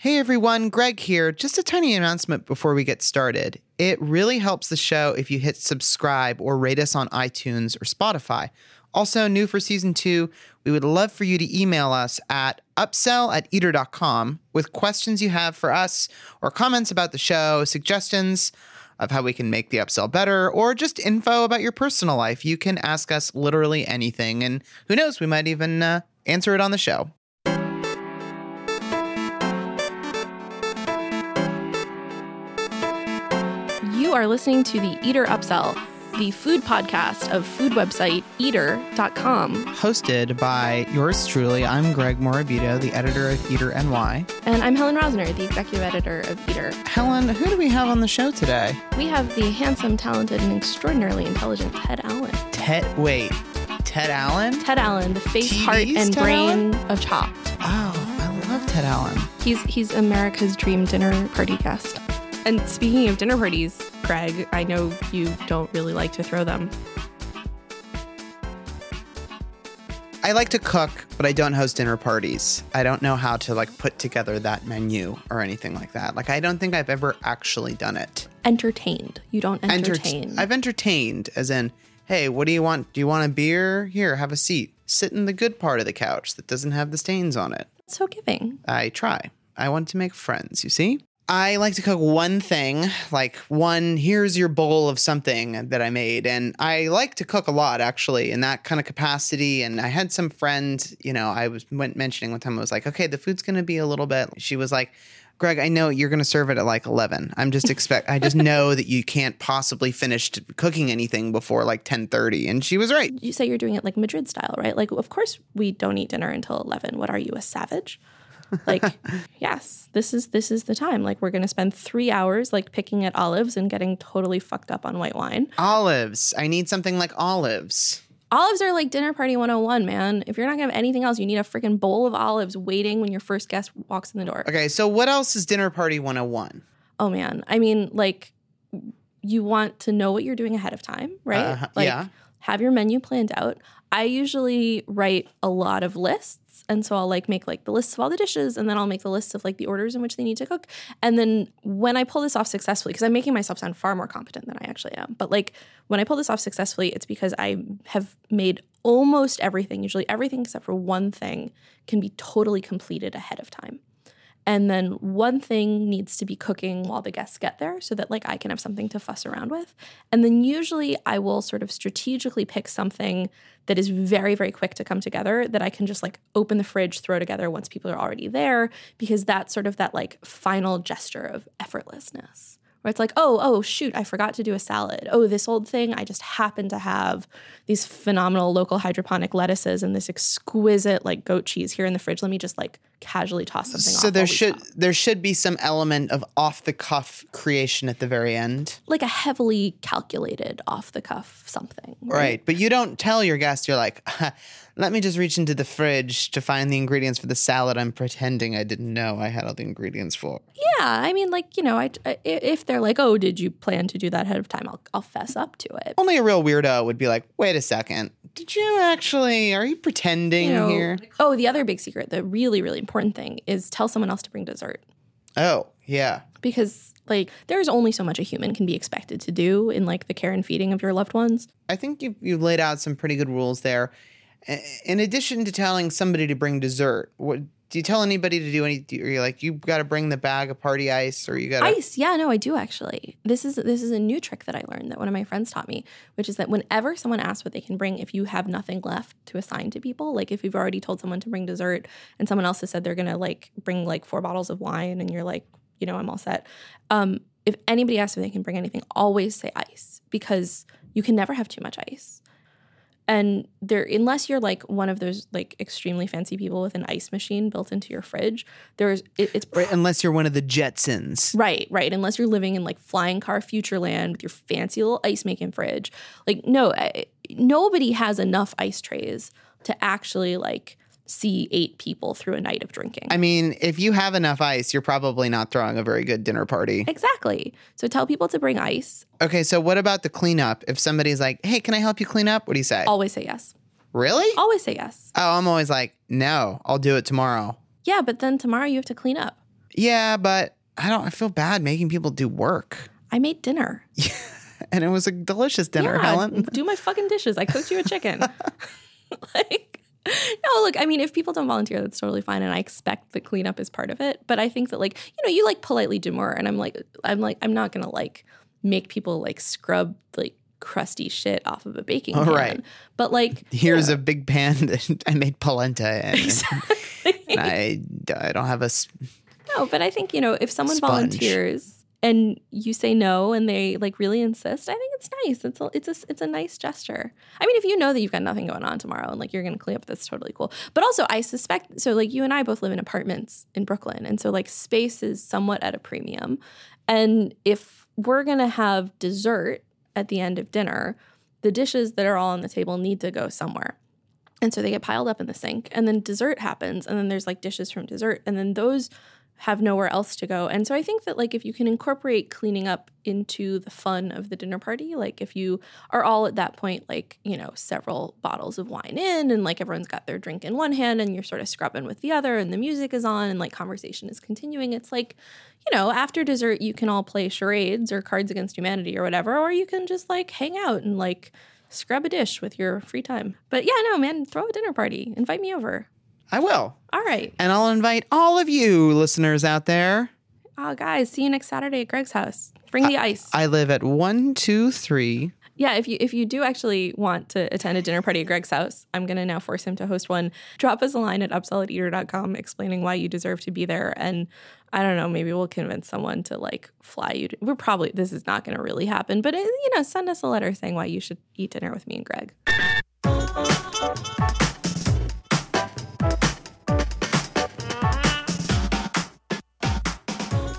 Hey everyone, Greg here. Just a tiny announcement before we get started. It really helps the show if you hit subscribe or rate us on iTunes or Spotify. Also, new for season two, we would love for you to email us at upsell at eater.com with questions you have for us or comments about the show, suggestions of how we can make the upsell better, or just info about your personal life. You can ask us literally anything, and who knows, we might even uh, answer it on the show. You are listening to the Eater Upsell, the food podcast of food website eater.com. hosted by yours truly. I'm Greg Morabito, the editor of Eater NY. And I'm Helen Rosner, the executive editor of Eater. Helen, who do we have on the show today? We have the handsome, talented, and extraordinarily intelligent Ted Allen. Ted. Wait, Ted Allen? Ted Allen, the face, TV's heart, and Ted brain of Chopped. Oh, I love Ted Allen. He's he's America's dream dinner party guest. And speaking of dinner parties, Greg, I know you don't really like to throw them. I like to cook, but I don't host dinner parties. I don't know how to like put together that menu or anything like that. Like I don't think I've ever actually done it. Entertained. You don't Enter- entertain. I've entertained, as in, hey, what do you want? Do you want a beer? Here, have a seat. Sit in the good part of the couch that doesn't have the stains on it. so giving. I try. I want to make friends, you see? I like to cook one thing, like one, here's your bowl of something that I made. And I like to cook a lot, actually, in that kind of capacity. And I had some friend, you know, I was went mentioning one time, I was like, okay, the food's going to be a little bit. She was like, Greg, I know you're going to serve it at like 11. I'm just expect, I just know that you can't possibly finish cooking anything before like 1030. And she was right. You say you're doing it like Madrid style, right? Like, of course we don't eat dinner until eleven. What are you, a savage? Like, yes, this is this is the time. Like, we're gonna spend three hours like picking at olives and getting totally fucked up on white wine. Olives. I need something like olives. Olives are like dinner party 101, man. If you're not gonna have anything else, you need a freaking bowl of olives waiting when your first guest walks in the door. Okay, so what else is Dinner Party 101? Oh man. I mean, like you want to know what you're doing ahead of time, right? Uh-huh, like yeah. have your menu planned out. I usually write a lot of lists. And so I'll like make like the lists of all the dishes and then I'll make the lists of like the orders in which they need to cook. And then when I pull this off successfully, because I'm making myself sound far more competent than I actually am, but like when I pull this off successfully, it's because I have made almost everything, usually everything except for one thing, can be totally completed ahead of time. And then one thing needs to be cooking while the guests get there so that like I can have something to fuss around with. And then usually I will sort of strategically pick something that is very, very quick to come together that I can just like open the fridge, throw together once people are already there, because that's sort of that like final gesture of effortlessness. Where it's like, oh, oh, shoot, I forgot to do a salad. Oh, this old thing, I just happen to have these phenomenal local hydroponic lettuces and this exquisite like goat cheese here in the fridge. Let me just like casually toss something off. So there should there should be some element of off the cuff creation at the very end. like a heavily calculated off the cuff something. Right. But you don't tell your guest you're like, let me just reach into the fridge to find the ingredients for the salad I'm pretending I didn't know I had all the ingredients for. Yeah, I mean, like you know, I, I- if they're like, "Oh, did you plan to do that ahead of time?" I'll I'll fess up to it. Only a real weirdo would be like, wait a second. Did you actually are you pretending You know, here? oh, the other big secret, the really really important thing is tell someone else to bring dessert Oh, yeah. because like there's only so much a human can be expected to do in like the care and feeding of your loved ones. I think you you laid out some pretty good rules there. In addition to telling somebody to bring dessert, what do you tell anybody to do any? do you like you got to bring the bag of party ice, or you got Ice, yeah, no, I do actually. This is this is a new trick that I learned that one of my friends taught me, which is that whenever someone asks what they can bring, if you have nothing left to assign to people, like if you've already told someone to bring dessert and someone else has said they're gonna like bring like four bottles of wine, and you're like, you know, I'm all set. Um, if anybody asks if they can bring anything, always say ice because you can never have too much ice. And there, unless you're like one of those like extremely fancy people with an ice machine built into your fridge, there's it, it's Right, unless you're one of the Jetsons. Right, right. Unless you're living in like flying car future land with your fancy little ice making fridge. Like, no, I, nobody has enough ice trays to actually like see eight people through a night of drinking. I mean, if you have enough ice, you're probably not throwing a very good dinner party. exactly. So tell people to bring ice. Okay, so what about the cleanup? If somebody's like, "Hey, can I help you clean up?" What do you say? Always say yes. really? Always say yes. Oh, I'm always like, "No, I'll do it tomorrow." Yeah, but then tomorrow you have to clean up. Yeah, but I don't. I feel bad making people do work, I made dinner. Yeah, and it was a delicious dinner, Yeah, Helen. do my fucking dishes. I cooked you a chicken. like, no, look, I mean, if people don't volunteer, that's totally fine. And I expect the cleanup is part of it. But I think that, like, you know, you like politely demur. And I'm like, I'm like, I'm not going to like make people like scrub like crusty shit off of a baking Oh, pan. right. But like, Here's a big pan that I made polenta in. and I, I don't have a. s- No, but I think, you know, if someone Sponge. volunteers and you say no and they like really insist, I think it's nice. It's a, it's a it's a nice gesture. I mean, if you know that you've got nothing going on tomorrow and like you're to clean up, that's totally cool. But also, I suspect so like you and I both live in apartments in Brooklyn, and so like space is somewhat at a premium. And if we're to have dessert at the end of dinner, the dishes that are all on the table need to go somewhere. And so they get piled up in the sink, and then dessert happens, and then there's like dishes from dessert, and then those have nowhere else to go. And so I think that like if you can incorporate cleaning up into the fun of the dinner party, like if you are all at that point like, you know, several bottles of wine in and like everyone's got their drink in one hand and you're sort of scrubbing with the other and the music is on and like conversation is continuing, it's like, you know, after dessert you can all play charades or cards against humanity or whatever or you can just like hang out and like scrub a dish with your free time. But yeah, no, man, throw a dinner party. Invite me over. I will. All right. And I'll invite all of you listeners out there. Oh, guys, see you next Saturday at Greg's house. Bring the ice. I live at 123. yeah, if you if you do actually want to attend a dinner party at Greg's house, I'm gonna now force him to host one. Drop us a line at upselleteater.com explaining why you deserve to be there. And I don't know, maybe we'll convince someone to like fly you. To, we're probably this is not gonna really happen, but it, you know, send us a letter saying why you should eat dinner with me and Greg.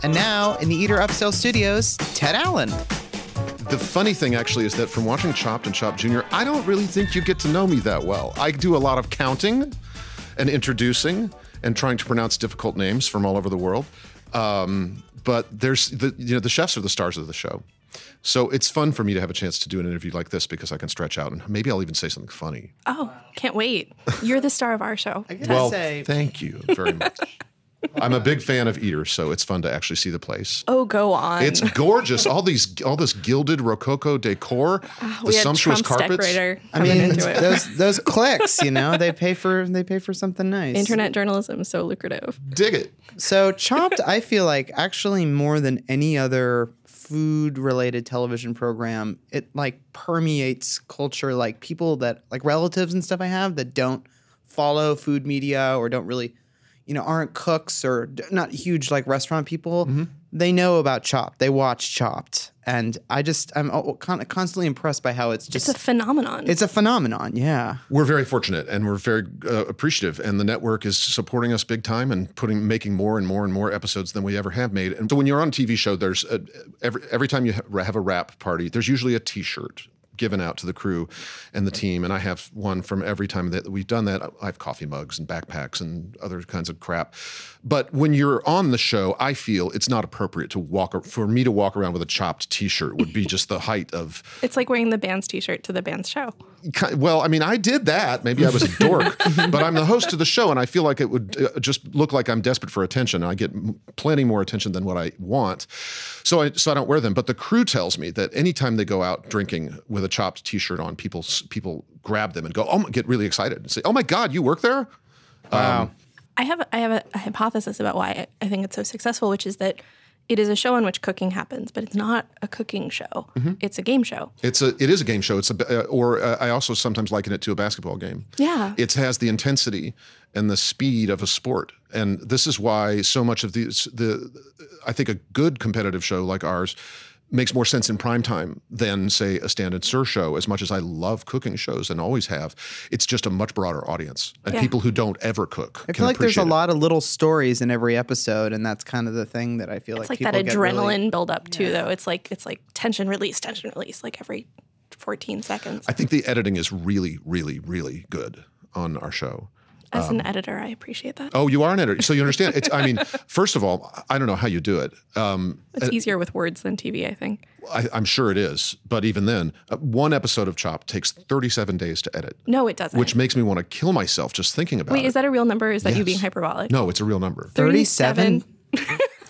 And now in the Eater Upsell Studios, Ted Allen. The funny thing actually is that from watching Chopped and Chopped Jr., I don't really think you get to know me that well. I do a lot of counting and introducing and trying to pronounce difficult names from all over the world. Um, but there's the you know the chefs are the stars of the show. So it's fun for me to have a chance to do an interview like this because I can stretch out and maybe I'll even say something funny. Oh, can't wait! You're the star of our show. I gotta Well, say, thank you very much. I'm a big fan of Eaters, so it's fun to actually see the place. Oh, go on. It's gorgeous. All these, all this gilded Rococo decor, the Ah, we had sumptuous Trump's carpets. decorator I mean, into it. those those clicks, you know, they pay for they pay for something nice. Internet journalism is so lucrative. Dig it. So Chopped, I feel like actually more than any other food related television program, it like permeates culture. Like people that like relatives and stuff I have that don't follow food media or don't really, you know, aren't cooks or d- not huge like restaurant people. Mm-hmm. They know about Chopped. They watch Chopped, and I just I'm uh, con- constantly impressed by how it's just It's a phenomenon. it's a phenomenon. Yeah. We're very fortunate and we're very uh, appreciative. And the network is supporting us big time and putting making more and more and more episodes than we ever have made. And so when you're on a TV show, there's a, every every time you ha- have a wrap party, there's usually a T-shirt given out to the crew and the team. And I have one from every time that we've done that. I have coffee mugs and backpacks and other kinds of crap. But when you're on the show, I feel it's not appropriate to walk for me to walk around with a chopped T-shirt would be just the height of It's like wearing the band's t-shirt to the band's show. Well, I mean, I did that. Maybe I was a dork, but I'm the host of the show, and I feel like it would uh, just look like I'm desperate for attention. I get plenty more attention than what I want, so I so I don't wear them. But the crew tells me that anytime they go out drinking with a chopped T-shirt on, people people grab them and go, oh, my, get really excited and say, oh my god, you work there? Wow. I have a, I have a, a hypothesis about why I, I think it's so successful, which is that it is a show in which cooking happens, but it's not a cooking show. It's a game show. It's a it is a game show. It's a b- uh, or uh, I also sometimes liken it to a basketball game. Yeah. it has the intensity and the speed of a sport, and this is why so much of these the I think a good competitive show like ours makes more sense in prime time than say a standard sir show. As much as I love cooking shows and always have, it's just a much broader audience and Yeah. people who don't ever cook. I feel like there's a lot of little stories in every episode, and that's kind of the thing that I feel like It's like like that people get adrenaline really- build up too, though. It's like it's like tension release, tension release, like every 14 seconds. I think the editing is really, really, really good on our show. As Um, an editor, I appreciate that. Oh, you are an editor, so you understand. It's. I mean, first of all, I don't know how you do it. Um, It's easier with words than TV, I think. I, I'm sure it is, but even then, uh, one episode of Chopped takes 37 days to edit, No, it doesn't. which makes me want to kill myself just thinking about it. Wait, is that a real number? Is that you being hyperbolic? no, it's a real number. 37?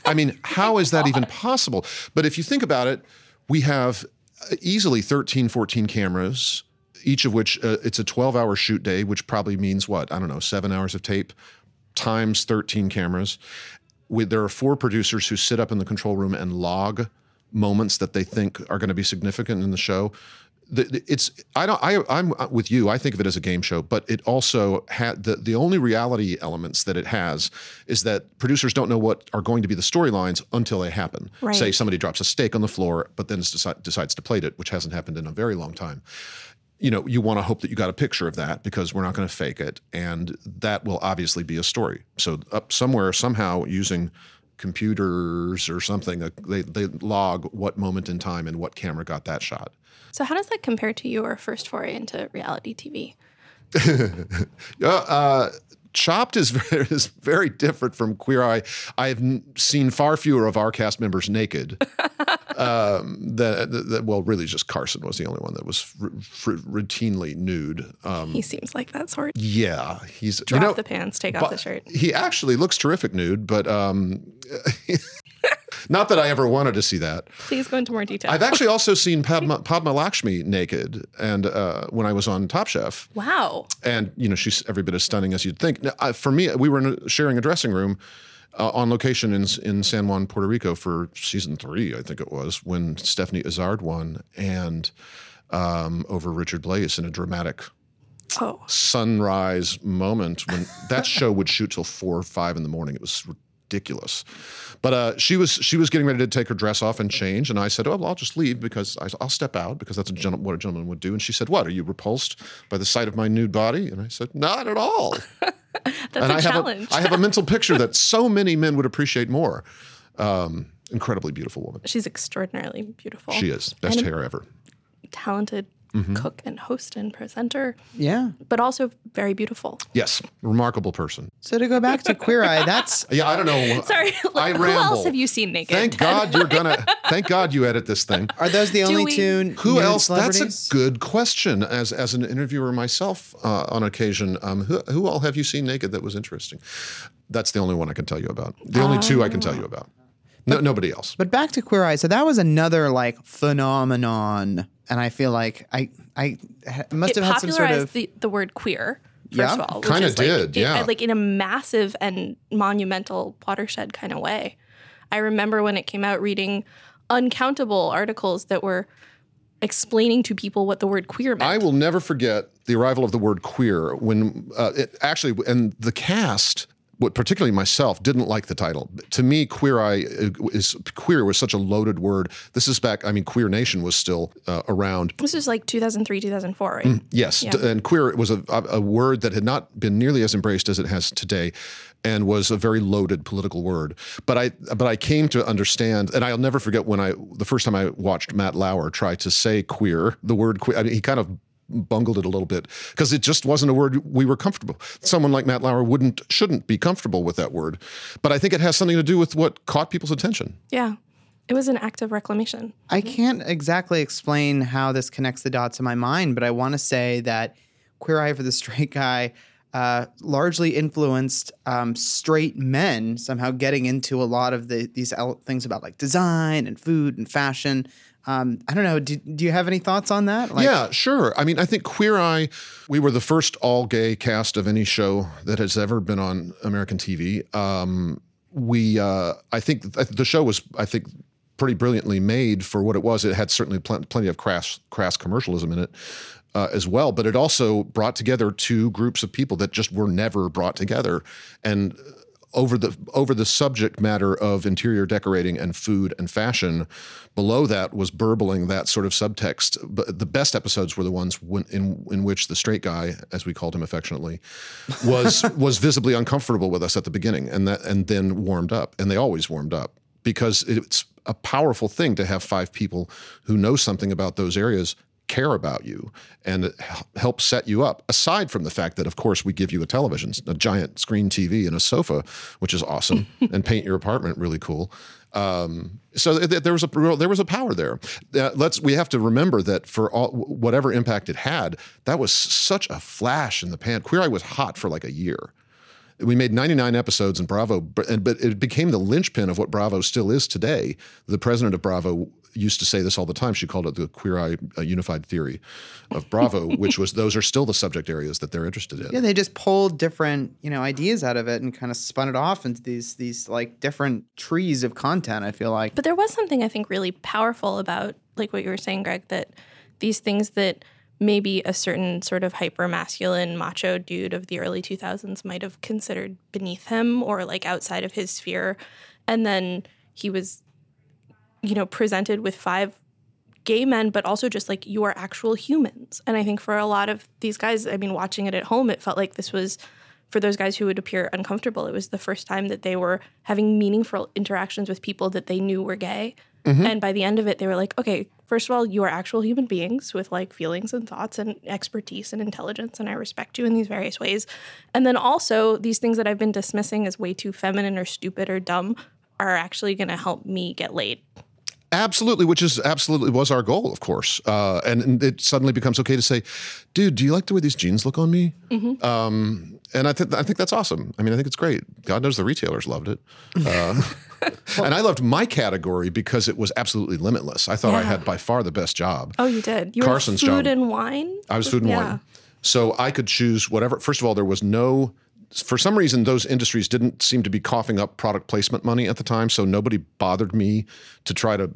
I mean, how is that even possible? But if you think about it, we have uh, easily 13, 14 cameras, each of which uh, it's a 12 hour shoot day, which probably means what? I don't know, seven hours of tape times 13 cameras. With, there are four producers who sit up in the control room and log moments that they think are going to be significant in the show. The, the- it's I don't I I'm with you. I think of it as a game show, but it also had the the only reality elements that it has is that producers don't know what are going to be the storylines until they happen. Right. Say somebody drops a steak on the floor, but then deci- decides to plate it, which hasn't happened in a very long time you know, you want to hope that you got a picture of that because we're not going to fake it, and that will obviously be a story. So up somewhere, somehow, using computers or something, they they log what moment in time and what camera got that shot. So how does that compare to your first foray into reality TV? Yeah, uh, Chopped is very, is very different from Queer Eye. I have n- seen far fewer of our cast members naked. um, that, that, well, really, just Carson was the only one that was r- r- routinely nude. Um, He seems like that sort. yeah, he's Drop you know, the pants, take off the shirt. He actually looks terrific nude, but um, not that I ever wanted to see that. Please go into more detail. I've actually also seen Padma, Padma Lakshmi naked, and uh, when I was on Top Chef, wow. and you know she's every bit as stunning as you'd think. Now, I, for me, we were in a, sharing a dressing room uh, on location in in San Juan, Puerto Rico for season three, I think it was, when Stephanie Izard won, and um, over Richard Blais in a dramatic Oh, sunrise moment when that show would shoot till four or five in the morning. It was ridiculous. But uh, she was she was getting ready to take her dress off and change, and I said, "Oh, well, I'll just leave because I, I'll step out because that's a gen- what a gentleman would do." And she said, "What? Are you repulsed by the sight of my nude body?" And I said, "Not at all." that's and a I challenge. have a, I have a mental picture that so many men would appreciate more. Um, incredibly beautiful woman. She's extraordinarily beautiful. She is best And- hair ever. talented Mm-hmm. cook and host and presenter, Yeah. but also very beautiful. Yes, remarkable person. So to go back to Queer Eye, that's Yeah, I don't know. Sorry, I who ramble. else have you seen naked? Thank God you're gonna. Thank God you edit this thing. are those the only we- two Who nude else? That's a good question. As as an interviewer myself, uh, on occasion, um, who who all have you seen naked that was interesting? That's the only one I can tell you about. The only two I can tell you about. No, nobody else. But back to Queer Eye. So that was another like phenomenon, and I feel like I I ha- must it have had some sort popularized of the, the word queer. First Yeah, of all, which kinda is, like, did, it- yeah. like in a massive and monumental watershed kind of way. I remember when it came out, reading uncountable articles that were explaining to people what the word queer meant. I will never forget the arrival of the word queer when uh, it actually and the cast. What particularly myself didn't like the title. To me, queer eye uh, is queer was such a loaded word. This is back. I mean, queer nation was still uh, around. this was like 2003, 2004, right? Yes, d- and queer was a, a a word that had not been nearly as embraced as it has today, and was a very loaded political word. But I but I came to understand, and I'll never forget when I the first time I watched Matt Lauer try to say queer, the word queer. I mean, he kind of bungled it a little bit because it just wasn't a word we were comfortable. Someone like Matt Lauer wouldn't shouldn't be comfortable with that word. But I think it has something to do with what caught people's attention. Yeah. It was an act of reclamation. I can't exactly explain how this connects the dots in my mind, but I want to say that Queer Eye for the Straight Guy uh, largely influenced um, straight men somehow getting into a lot of the these things about like design and food and fashion. Um, I don't know. Do, do you have any thoughts on that? Like, yeah, sure. I mean, I think Queer Eye, we were the first all gay cast of any show that has ever been on American TV. Um, we, uh, I think th- the show was, I think, pretty brilliantly made for what it was. It had certainly pl- plenty of crass, crass commercialism in it. Uh, as well, but it also brought together two groups of people that just were never brought together, and over the over the subject matter of interior decorating and food and fashion. Below that was burbling that sort of subtext. But the best episodes were the ones when, in in which the straight guy, as we called him affectionately, was was visibly uncomfortable with us at the beginning, and that and then warmed up, and they always warmed up because it's a powerful thing to have five people who know something about those areas care about you and help set you up aside from the fact that of course we give you a television a giant screen tv and a sofa which is awesome and paint your apartment really cool. Um, so th- there was a there was a power there. Uh, let's we have to remember that for all, whatever impact it had that was such a flash in the pan. Queer eye was hot for like a year. We made 99 episodes in Bravo, but, and- but it became the linchpin of what Bravo still is today. The president of Bravo used to say this all the time. She called it the Queer Eye uh, Unified Theory of Bravo, which was those are still the subject areas that they're interested in. Yeah, they just pulled different, you know, ideas out of it and kind of spun it off into these these like different trees of content. I feel like. But there was something I think really powerful about like what you were saying, Greg, that these things that maybe a certain sort of hyper masculine macho dude of the early 2000s might have considered beneath him or like outside of his sphere. And then he was, you know, presented with five gay men, but also just like you are actual humans. And I think for a lot of these guys, I mean, watching it at home, it felt like this was for those guys who would appear uncomfortable. It was the first time that they were having meaningful interactions with people that they knew were gay. Mm-hmm. And by the end of it, they were like, okay, first of all, you are actual human beings with like feelings and thoughts and expertise and intelligence, and I respect you in these various ways. And then also, these things that I've been dismissing as way too feminine or stupid or dumb are actually going to help me get laid. Absolutely, which is absolutely was our goal, of course. Uh, and, and it suddenly becomes okay to say, "Dude, do you like the way these jeans look on me?" Um, and I think I think that's awesome. I mean, I think it's great. God knows the retailers loved it, uh, and I loved my category because it was absolutely limitless. I thought I had by far the best job. Oh, you did. You Carson's were food job. and wine. I was food and Yeah. wine. So I could choose whatever. First of all, there was no, for some reason, those industries didn't seem to be coughing up product placement money at the time. So nobody bothered me to try to,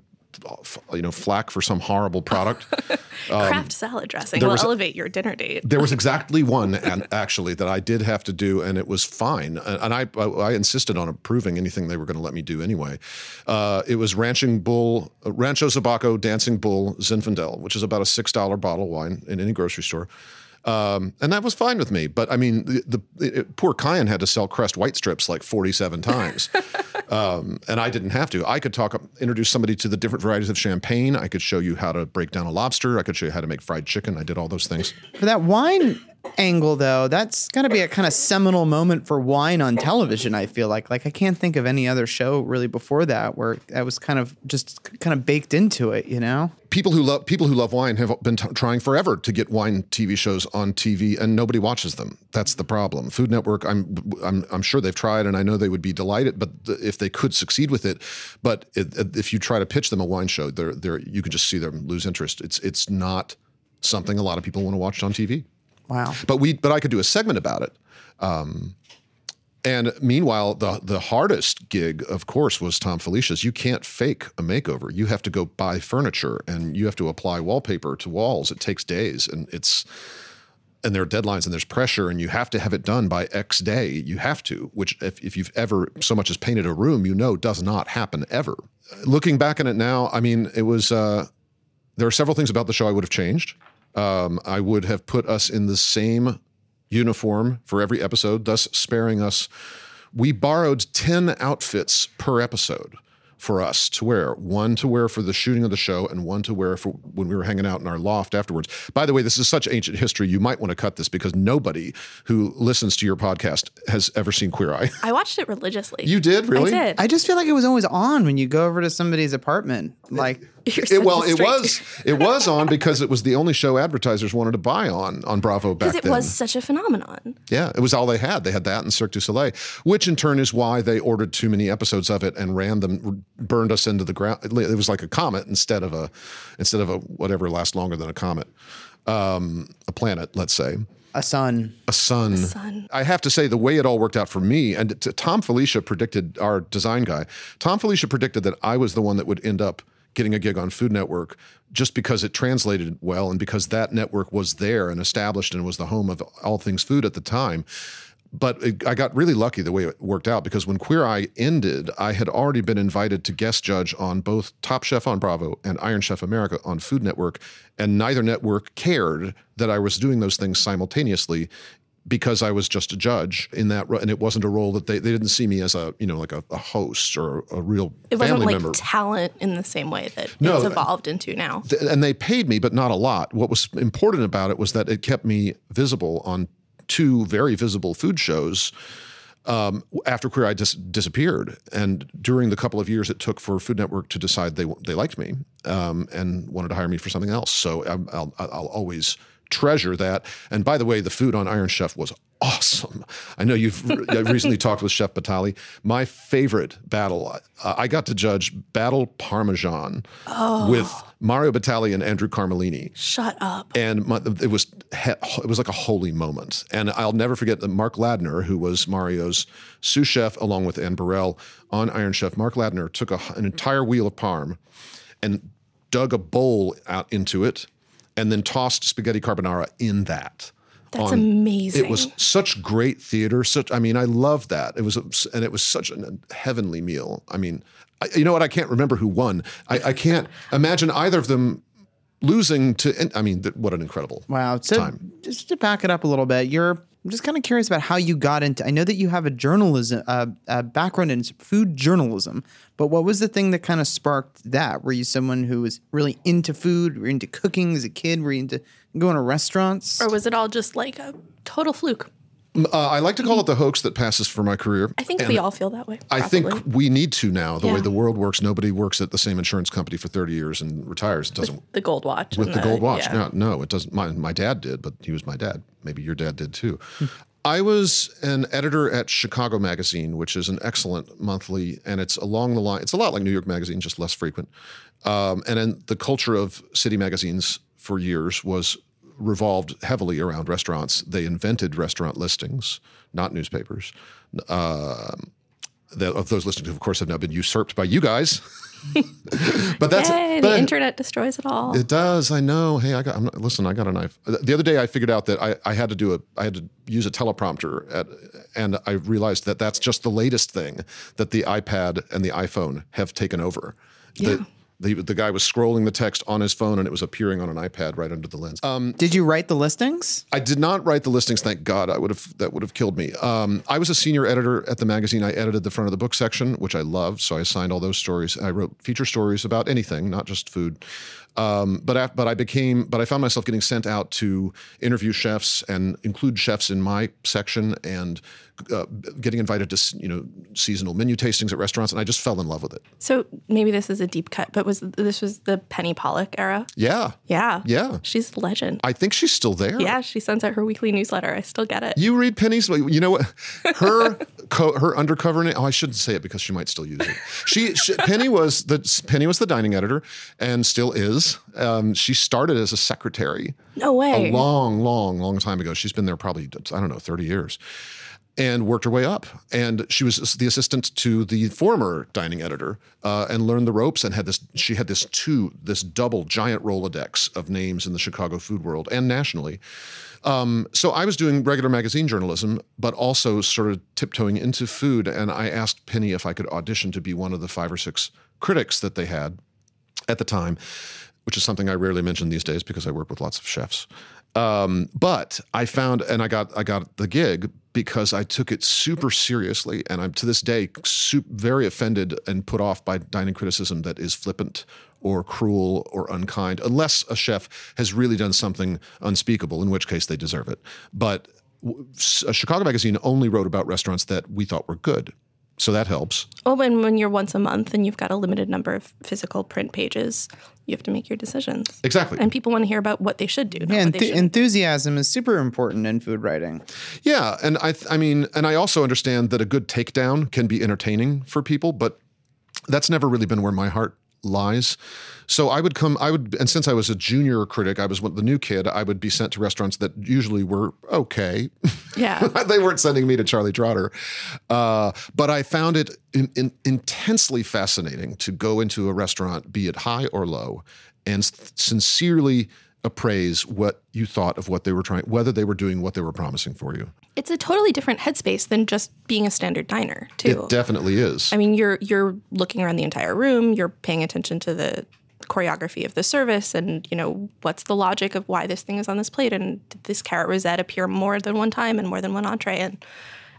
you know, flack for some horrible product. Kraft salad dressing Um, will elevate your dinner date. there was exactly one, and actually, that I did have to do, and it was fine. And I, I insisted on approving anything they were going to let me do anyway. Uh, it was Ranching Bull, Rancho Zabaco Dancing Bull Zinfandel, which is about a six dollar bottle of wine in any grocery store. Um, and that was fine with me. But I mean, the, the it, poor Kyan had to sell Crest white strips like 47 times. um, and I didn't have to. I could talk, introduce somebody to the different varieties of champagne. I could show you how to break down a lobster. I could show you how to make fried chicken. I did all those things. For that wine angle, though, that's got to be a kind of seminal moment for wine on television. I feel like, like I can't think of any other show really before that where that was kind of just kind of baked into it. You know? people who love people who love wine have been t- trying forever to get wine TV shows on TV, and nobody watches them. That's the problem. Food Network, I'm I'm I'm sure they've tried, and I know they would be delighted, but th- if they could succeed with it, but it, if you try to pitch them a wine show, they're they're you can just see them lose interest. It's it's not something a lot of people want to watch on TV. Wow. But we but I could do a segment about it. Um, and meanwhile, the the hardest gig, of course, was Thom Filicia's. You can't fake a makeover. You have to go buy furniture and you have to apply wallpaper to walls. It takes days, and it's and there are deadlines and there's pressure, and you have to have it done by X day. You have to, which if, if you've ever so much as painted a room, you know does not happen ever. Looking back on it now, I mean, it was. Uh, there are several things about the show I would have changed. Um, I would have put us in the same uniform for every episode, thus sparing us. We borrowed 10 outfits per episode for us to wear one to wear for the shooting of the show and one to wear for when we were hanging out in our loft afterwards. By the way, this is such ancient history. You might want to cut this because nobody who listens to your podcast has ever seen Queer Eye. I watched it religiously. You did really? I did. I just feel like it was always on when you go over to somebody's apartment. Like, You're It, well, it was it was on because it was the only show advertisers wanted to buy on on Bravo back because it then. was such a phenomenon. Yeah, it was all they had. They had that and Cirque du Soleil, which in turn is why they ordered too many episodes of it and ran them, burned us into the ground. It was like a comet instead of a, instead of a whatever lasts longer than a comet, um, a planet, let's say. a son. A sun. sun. I have to say, the way it all worked out for me, and Thom Filicia predicted, our design guy, Thom Filicia predicted that I was the one that would end up getting a gig on Food Network just because it translated well and because that network was there and established and was the home of all things food at the time. But it, I got really lucky the way it worked out because when Queer Eye ended, I had already been invited to guest judge on both Top Chef on Bravo and Iron Chef America on Food Network, and neither network cared that I was doing those things simultaneously because I was just a judge in that, and it wasn't a role that they, they didn't see me as a you know like a, a host or a real It wasn't like member. talent in the same way that No, it's evolved into now. Th- and they paid me, but not a lot. What was important about it was that it kept me visible on two very visible food shows um, after Queer Eye dis- disappeared, and during the couple of years it took for Food Network to decide they they liked me um, and wanted to hire me for something else. So I'm, I'll, I'll always treasure that. And by the way, the food on Iron Chef was awesome. I know you've re- recently talked with Chef Batali. My favorite battle, uh, I got to judge Battle Parmesan with Mario Batali and Andrew Carmellini Shut up. and my, it was it was like a holy moment. And I'll never forget that Mark Ladner, who was Mario's sous chef along with Anne Burrell on Iron Chef, Mark Ladner took a, an entire wheel of parm and dug a bowl out into it, and then tossed spaghetti carbonara in that. That's on- amazing. It was such great theater. Such, I mean, I love that. It was, a, and it was such a heavenly meal. I mean, I, you know what? I can't remember who won. I, I can't imagine either of them losing to. I mean, th- what an incredible Wow. So time. just to back it up a little bit, you're I'm just kind of curious about how you got into. I know that you have a journalism uh, a background in food journalism, but what was the thing that kind of sparked that? Were you someone who was really into food? Were into cooking as a kid? Were you into going to restaurants? or was it all just like a total fluke? Uh, I like to call it the hoax that passes for my career. I think we all feel that way. I think we need to now. The way the world works, nobody works at the same insurance company for 30 years and retires. It doesn't the gold watch. with and the gold watch. yeah. No, no, it doesn't. My, my dad did, but he was my dad. Maybe your dad did too. I was an editor at Chicago Magazine, which is an excellent monthly, and it's along the line. It's a lot like New York Magazine, just less frequent. Um, and then the culture of city magazines for years was revolved heavily around restaurants. They invented restaurant listings, not newspapers. Um, that, of those listings, of course, have now been usurped by you guys. but that's Yay, but- the internet destroys it all. it does. I know. Hey, I got. I'm not, listen, I got a knife. The other day, I figured out that I, I had to do a. I had to use a teleprompter, at, and I realized that that's just the latest thing that the iPad and the iPhone have taken over. The, the, the guy was scrolling the text on his phone, and it was appearing on an iPad right under the lens. Um, Did you write the listings? I did not write the listings. Thank God. I would have that would have killed me. Um, I was a senior editor at the magazine. I edited the front of the book section, which I loved. So I assigned all those stories. I wrote feature stories about anything, not just food. Um, but af- but I became but I found myself getting sent out to interview chefs and include chefs in my section and uh, getting invited to you know seasonal menu tastings at restaurants, and I just fell in love with it. So maybe this is a deep cut, but was this was the Penny Pollack era? Yeah, Yeah. yeah. She's a legend. I think she's still there. yeah, she sends out her weekly newsletter. I still get it. You read Penny's. You know what? Her co- her undercover name. Oh, I shouldn't say it because she might still use it. She, she Penny was the Penny was the dining editor and still is. Um, she started as a secretary no way. a long, long, long time ago. She's been there probably I don't know thirty years. And worked her way up, and she was the assistant to the former dining editor, uh, and learned the ropes. And had this, she had this two, this double giant rolodex of names in the Chicago food world and nationally. Um, so I was doing regular magazine journalism, but also sort of tiptoeing into food. And I asked Penny if I could audition to be one of the five or six critics that they had at the time, which is something I rarely mention these days because I work with lots of chefs. Um, but I found, and I got, I got the gig because I took it super seriously, and I'm to this day su- very offended and put off by dining criticism that is flippant or cruel or unkind, unless a chef has really done something unspeakable, in which case they deserve it. But a Chicago magazine only wrote about restaurants that we thought were good. So that helps. Oh, when, when you're once a month and you've got a limited number of physical print pages, you have to make your decisions. Exactly. And people want to hear about what they should do. Yeah, what they enthusiasm is super important in food writing. Yeah, and I th- I mean, and I also understand that a good takedown can be entertaining for people, but that's never really been where my heart lies. So I would come, I would, and since I was a junior critic, I was one- the new kid. I would be sent to restaurants that usually were okay. yeah. they weren't sending me to Charlie Trotter, uh, but I found it in, in, intensely fascinating to go into a restaurant, be it high or low, and sincerely appraise what you thought of what they were trying, whether they were doing what they were promising for you. It's a totally different headspace than just being a standard diner, too. It definitely is. I mean, you're you're looking around the entire room. You're paying attention to the choreography of the service, and you know what's the logic of why this thing is on this plate, and did this carrot rosette appear more than one time and more than one entree? And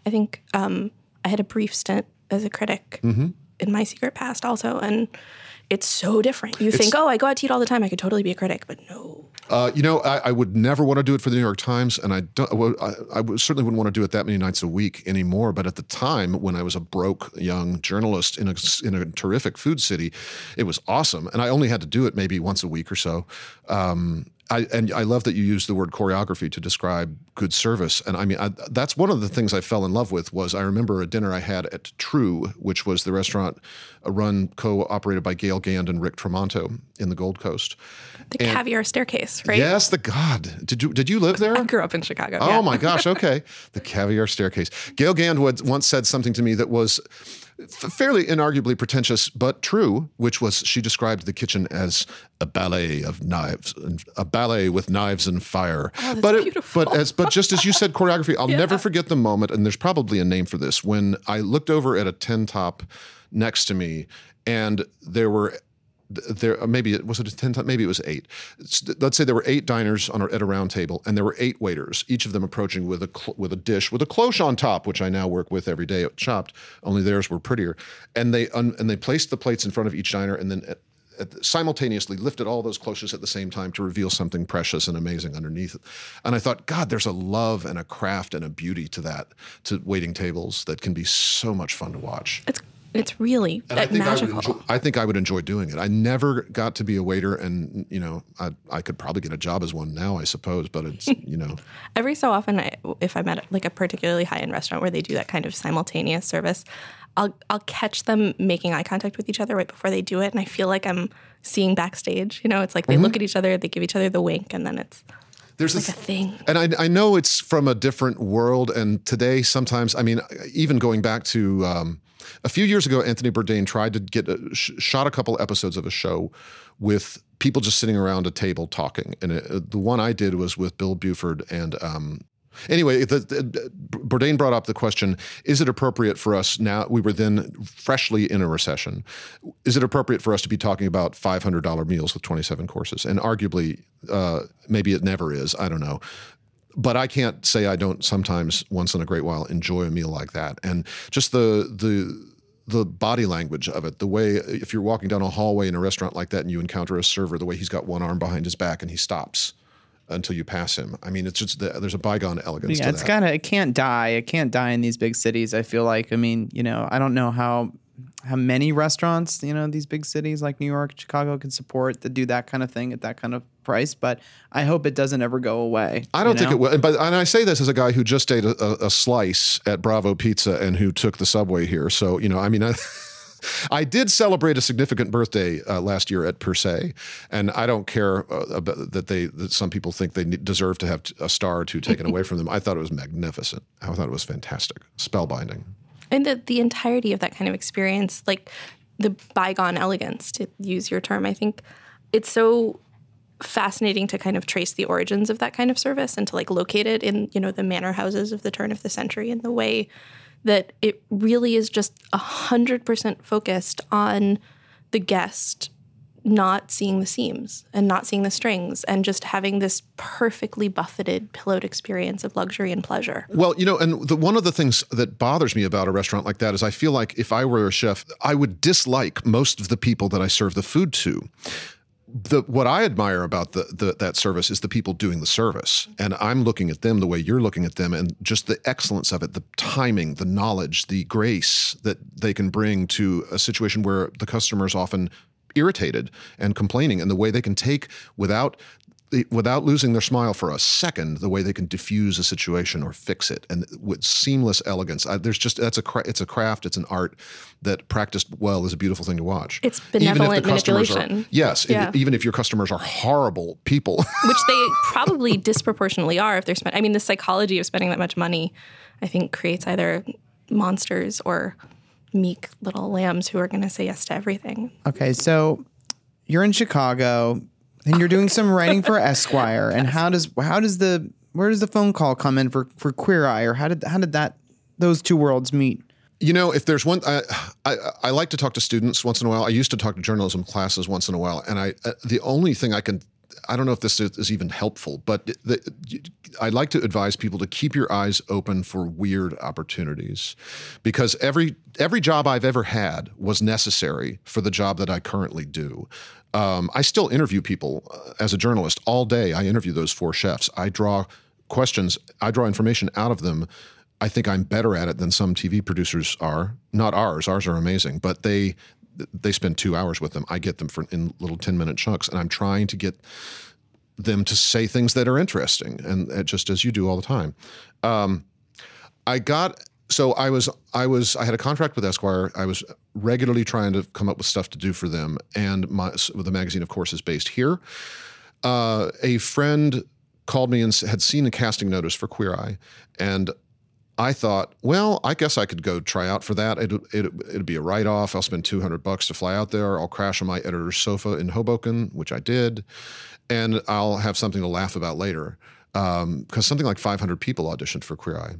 I think um, I had a brief stint as a critic in my secret past, also, and it's so different. You think, oh, I go out to eat all the time. I could totally be a critic, but no. Uh, you know, I, I would never want to do it for the New York Times, and I don't. I, I certainly wouldn't want to do it that many nights a week anymore. But at the time, when I was a broke young journalist in a in a terrific food city, it was awesome, and I only had to do it maybe once a week or so. Um, I, and I love that you use the word choreography to describe good service. And I mean, I, that's one of the things I fell in love with was I remember a dinner I had at True, which was the restaurant run co-operated by Gale Gand and Rick Tramonto in the Gold Coast. The and, caviar staircase, right? Yes, the God. Did you did you live there? I grew up in Chicago. Oh yeah. my gosh. Okay, the caviar staircase. Gail Gand once said something to me that was fairly inarguably pretentious, but true, which was she described the kitchen as a ballet of knives, a ballet with knives and fire. Oh, but it, but as but just as you said, choreography. I'll yeah. never forget the moment, and there's probably a name for this. When I looked over at a ten top next to me, and there were there uh, maybe it was it a 10 maybe it was eight let's say there were eight diners on at a round table and there were eight waiters each of them approaching with a with a dish with a cloche on top which i now work with every day at chopped only theirs were prettier and they un, and they placed the plates in front of each diner and then at, at, simultaneously lifted all those cloches at the same time to reveal something precious and amazing underneath. And I thought, God, there's a love and a craft and a beauty to that, to waiting tables that can be so much fun to watch. It's it's really I magical. I, enjoy, I, think I would enjoy doing it. I never got to be a waiter, and you know, I, I could probably get a job as one now, I suppose. But it's you know, every so often, I, if I'm at like a particularly high end restaurant where they do that kind of simultaneous service, I'll I'll catch them making eye contact with each other right before they do it, and I feel like I'm seeing backstage. You know, it's like they mm-hmm. look at each other, they give each other the wink, and then it's there's like a, a thing. And I, I know it's from a different world. And today, sometimes, I mean, even going back to um, a few years ago, Anthony Bourdain tried to get a, sh- shot a couple episodes of a show with people just sitting around a table talking. And it, uh, the one I did was with Bill Buford and um, Anyway, the, the, Bourdain brought up the question: Is it appropriate for us now? We were then freshly in a recession. Is it appropriate for us to be talking about five hundred dollar meals with twenty seven courses? And arguably, uh, maybe it never is. I don't know but I can't say I don't sometimes once in a great while enjoy a meal like that. And just the the the body language of it, the way if you're walking down a hallway in a restaurant like that and you encounter a server, the way he's got one arm behind his back and he stops until you pass him. I mean, it's just the, there's a bygone elegance. Yeah, it's that. gotta it can't die. It can't die in these big cities. I feel like. I mean, you know, I don't know how how many restaurants you know these big cities like New York, Chicago can support to do that kind of thing at that kind of price. But I hope it doesn't ever go away. I don't think know? it will. But and I say this as a guy who just ate a, a, slice at Bravo Pizza and who took the subway here. So you know, I mean. I, I did celebrate a significant birthday uh, last year at Per Se, and I don't care uh, that they that some people think they deserve to have a star or two taken away from them. I thought it was magnificent. I thought it was fantastic, spellbinding and the, the entirety of that kind of experience like the bygone elegance to use your term i think it's so fascinating to kind of trace the origins of that kind of service and to like locate it in you know the manor houses of the turn of the century and the way that it really is just a hundred percent focused on the guest not seeing the seams and not seeing the strings and just having this perfectly buffeted pillowed experience of luxury and pleasure. Well, you know, and the, one of the things that bothers me about a restaurant like that is I feel like if I were a chef, I would dislike most of the people that I serve the food to. The, what I admire about the, the, that service is the people doing the service, and I'm looking at them the way you're looking at them, and just the excellence of it, the timing, the knowledge, the grace that they can bring to a situation where the customer is often irritated and complaining and the way they can take without without losing their smile for a second, the way they can diffuse a situation or fix it, and with seamless elegance. I, there's just that's a it's a craft, it's an art that practiced well is a beautiful thing to watch. It's benevolent manipulation. Are, yes, yeah. even if your customers are horrible people, which they probably disproportionately are if they're spending. I mean, the psychology of spending that much money, I think, creates either monsters or meek little lambs who are going to say yes to everything. Okay, so you're in Chicago and you're doing some writing for Esquire. And how does how does the where does the phone call come in for for Queer Eye, or how did how did that those two worlds meet? You know, if there's one, I, I, I like to talk to students once in a while. I used to talk to journalism classes once in a while, and I uh, the only thing I can I don't know if this is even helpful, but the, I'd like to advise people to keep your eyes open for weird opportunities, because every every job I've ever had was necessary for the job that I currently do. Um, I still interview people uh, as a journalist all day. I interview those four chefs. I draw questions. I draw information out of them. I think I'm better at it than some TV producers are. Not ours. Ours are amazing, but they they spend two hours with them. I get them for in little 10 minute chunks. And I'm trying to get them to say things that are interesting, and uh, just as you do all the time. Um, I got so I was I was I had a contract with Esquire. I was regularly trying to come up with stuff to do for them, and my the magazine, of course, is based here. Uh, a friend called me and had seen a casting notice for Queer Eye, and I thought, well, I guess I could go try out for that. It'd, it, it'd be a write off. I'll spend 200 bucks to fly out there. I'll crash on my editor's sofa in Hoboken, which I did, and I'll have something to laugh about later. Because something like 500 people auditioned for Queer Eye.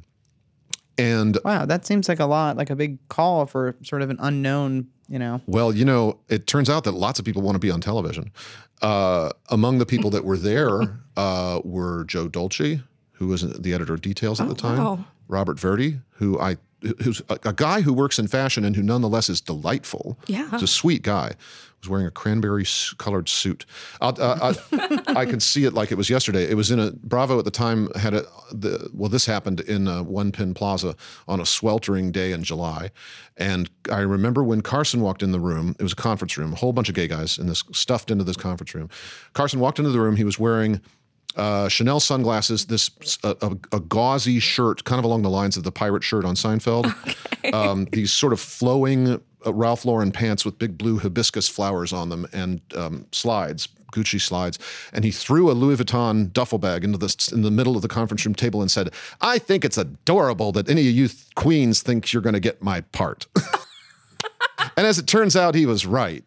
And Wow, that seems like a lot, like a big call for sort of an unknown, you know. Well, you know, it turns out that lots of people want to be on television. Uh, among the people that were there uh, were Joe Dolce, who was the editor of Details at the time, wow. Robert Verdi, who I who's a, a guy who works in fashion and who nonetheless is delightful. Yeah. He's a sweet guy. Was wearing a cranberry colored suit. I'll, uh, I, I can see it like it was yesterday. It was in a Bravo at the time had a the well this happened in uh One Penn Plaza on a sweltering day in July, and I remember when Carson walked in the room. It was a conference room, a whole bunch of gay guys in this stuffed into this conference room. Carson walked into the room. He was wearing uh, Chanel sunglasses, this a, a, a gauzy shirt, kind of along the lines of the pirate shirt on Seinfeld. Um, these sort of flowing uh, Ralph Lauren pants with big blue hibiscus flowers on them and um, slides, Gucci slides. And he threw a Louis Vuitton duffel bag into the in the middle of the conference room table and said, "I think it's adorable that any of you th- queens think you're going to get my part." and as it turns out, he was right.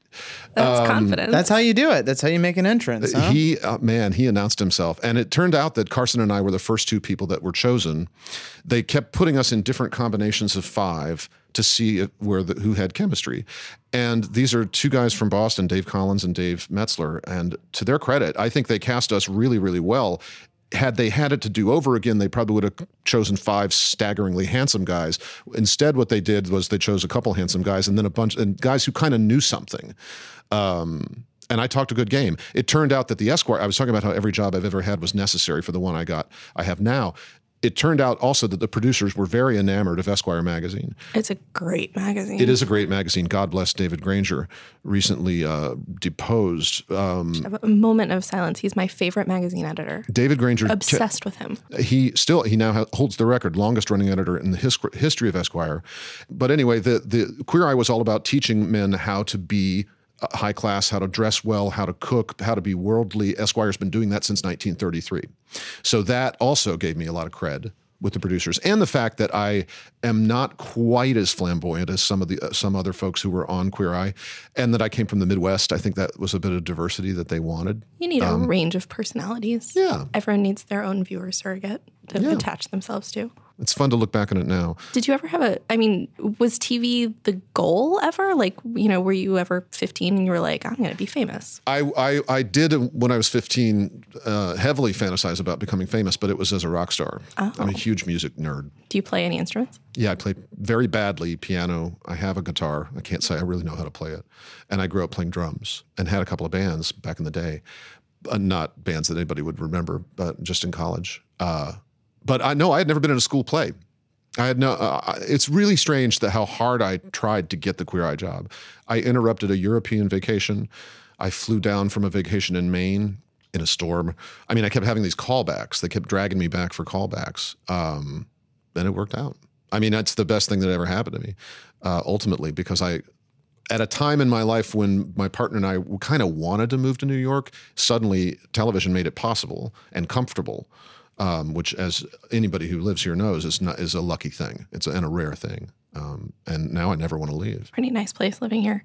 That's confidence. That's how you do it. That's how you make an entrance. Huh? He, uh, man, he announced himself. And it turned out that Carson and I were the first two people that were chosen. They kept putting us in different combinations of five to see where the, who had chemistry. And these are two guys from Boston, Dave Collins and Dave Metzler. And to their credit, I think they cast us really, really well. Had they had it to do over again, they probably would have chosen five staggeringly handsome guys. Instead, what they did was they chose a couple handsome guys and then a bunch and guys who kind of knew something. Um, and I talked a good game. It turned out that the Esquire, I was talking about how every job I've ever had was necessary for the one I got, I have now. It turned out also that the producers were very enamored of Esquire magazine. it's a great magazine. It is a great magazine. God bless David Granger, recently uh, deposed. Um, A moment of silence. He's my favorite magazine editor. David Granger, Obsessed with him. he still he now ha- holds the record longest running editor in the his- history of esquire but anyway the the queer eye was all about teaching men how to be high class how to dress well how to cook how to be worldly esquire's been doing that since 1933 so that also gave me a lot of cred with the producers and the fact that I am not quite as flamboyant as some of the uh, some other folks who were on Queer Eye, and that I came from the Midwest. I think that was a bit of diversity that they wanted. You need a range of personalities. Um, Yeah. Everyone needs their own viewer surrogate to attach themselves to. It's fun to look back on it now. Did you ever have a? I mean, was TV the goal ever? Like, you know, were you ever 15 and you were like, I'm going to be famous? I, I, I did when I was 15 uh, heavily fantasize about becoming famous, but it was as a rock star. I'm a huge music nerd. Do you play any instruments? Yeah, I play very badly piano. I have a guitar. I can't say I really know how to play it. And I grew up playing drums and had a couple of bands back in the day. Uh, not bands that anybody would remember, but just in college. Uh, but I know I had never been in a school play. I had no. Uh, it's really strange that how hard I tried to get the Queer Eye job. I interrupted a European vacation. I flew down from a vacation in Maine in a storm. I mean, I kept having these callbacks. They kept dragging me back for callbacks. Um, then it worked out. I mean, that's the best thing that ever happened to me, uh, ultimately, because I, at a time in my life when my partner and I kind of wanted to move to New York, suddenly television made it possible and comfortable, um, which, as anybody who lives here knows, is not is a lucky thing. It's a, and a rare thing. Um, and now I never want to leave. Pretty nice place living here,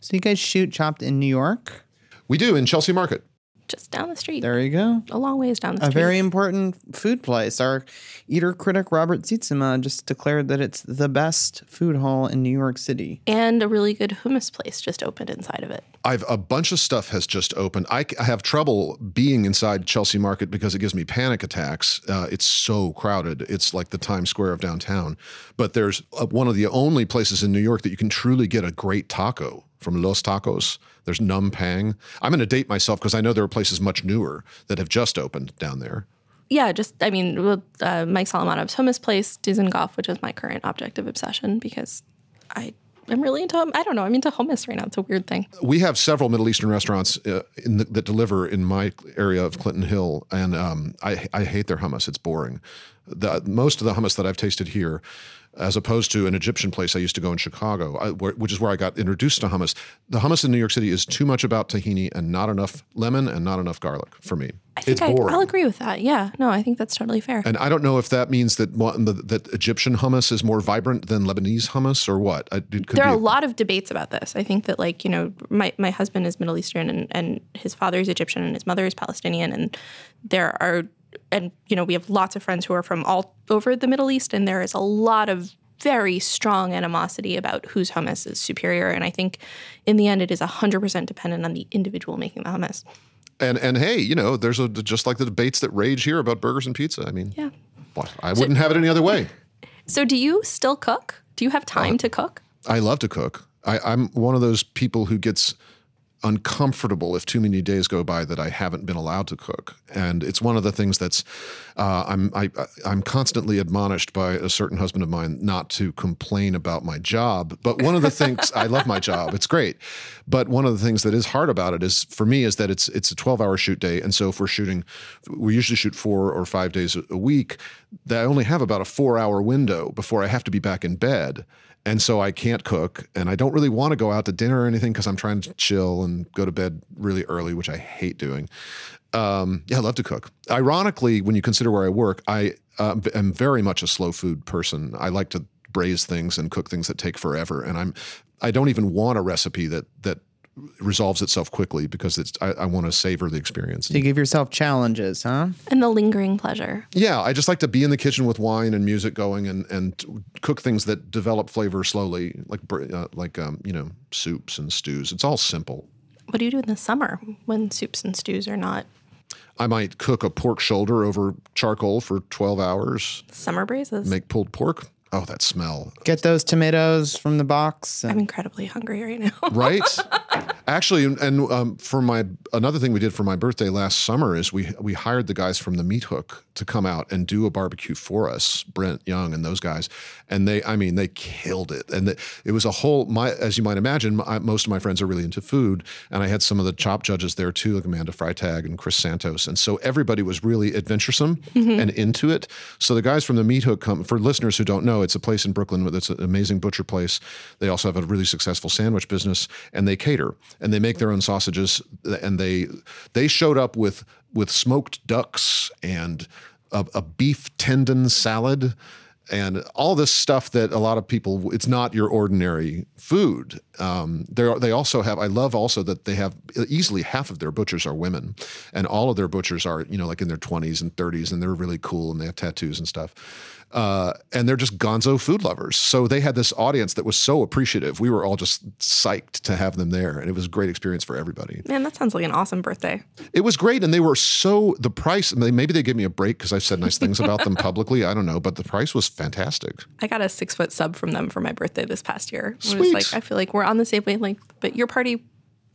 So you guys shoot chopped in New York? We do in Chelsea Market. Just down the street, There you go. a long ways down the street. A street. very important food place. Our eater critic Robert Sietsema just declared that it's the best food hall in New York City. and a really good hummus place just opened inside of it. I've a bunch of stuff has just opened. I, I have trouble being inside Chelsea Market because it gives me panic attacks. Uh, it's so crowded. It's like the Times Square of downtown. But there's uh, one of the only places in New York that you can truly get a great taco from Los Tacos. There's Num Pang. I'm going to date myself because I know there are places much newer that have just opened down there. Yeah, just I mean, uh, Mike Solomonov's hummus place, Dizengoff, which is my current object of obsession because I I'm really into. I don't know. I'm into hummus right now. It's a weird thing. we have several Middle Eastern restaurants uh, in the, that deliver in my area of Clinton Hill, and um, I, I hate their hummus. It's boring. The, most of the hummus that I've tasted here, as opposed to an Egyptian place I used to go in Chicago, I, where, which is where I got introduced to hummus. The hummus in New York City is too much about tahini and not enough lemon and not enough garlic for me. I think it's I, boring. I'll agree with that. Yeah. No, I think that's totally fair. and I don't know if that means that that Egyptian hummus is more vibrant than Lebanese hummus or what. It could there are a lot of debates about this. I think that like you know my, my husband is Middle Eastern and, and his father is Egyptian and his mother is Palestinian and there are and you know we have lots of friends who are from all over the Middle East and there is a lot of very strong animosity about whose hummus is superior and I think in the end it is 100% dependent on the individual making the hummus. And and hey, you know, there's a just like the debates that rage here about burgers and pizza. I mean, Yeah. what? I wouldn't have it any other way. So do you still cook? Do you have Uh, time to cook? I love to cook. I, I'm one of those people who gets uncomfortable if too many days go by that I haven't been allowed to cook, and it's one of the things that's uh, I'm I, I'm constantly admonished by a certain husband of mine not to complain about my job. But one of the things I love my job; it's great. But one of the things that is hard about it is for me is that it's it's a 12 hour shoot day, and so if we're shooting, we usually shoot four or five days a- a week. That I only have about a four hour window before I have to be back in bed. And so I can't cook, and I don't really want to go out to dinner or anything because I'm trying to chill and go to bed really early, which I hate doing. Um, yeah, I love to cook. Ironically, when you consider where I work, I uh, am very much a slow food person. I like to braise things and cook things that take forever, and I'm I don't even want a recipe that that resolves itself quickly because it's I, I want to savor the experience. You give yourself challenges, huh? And the lingering pleasure. Yeah, I just like to be in the kitchen with wine and music going, and and cook things that develop flavor slowly, like uh, like um, you know soups and stews. It's all simple. What do you do in the summer when soups and stews are not I might cook a pork shoulder over charcoal for twelve hours. summer braises? Make pulled pork. Oh, that smell! Get those tomatoes from the box. I'm incredibly hungry right now. Right? Actually, and, and um, for my another thing we did for my birthday last summer is we we hired the guys from the Meat Hook to come out and do a barbecue for us, Brent Young and those guys, and they I mean they killed it, and the, it was a whole my as you might imagine, my, most of my friends are really into food, and I had some of the chop judges there too, like Amanda Freitag and Chris Santos, and so everybody was really adventuresome and into it. So the guys from the Meat Hook come for listeners who don't know, it's a place in Brooklyn with it's an amazing butcher place. They also have a really successful sandwich business, and they cater and they make their own sausages, and they they showed up with with smoked ducks and a, a beef tendon salad and all this stuff that a lot of people it's not your ordinary food. Um, they they also have i love also that they have easily half of their butchers are women and all of their butchers are you know like in their 20s and 30s and they're really cool and they have tattoos and stuff uh, and they're just gonzo food lovers so they had this audience that was so appreciative we were all just psyched to have them there and it was a great experience for everybody Man, that sounds like an awesome birthday. it was great, and they were so the price. Maybe they gave me a break because I've said nice things about them publicly. I don't know, but the price was fantastic. I got a six foot sub from them for my birthday this past year. It Sweet. was like I feel like we're on the same wavelength, but your party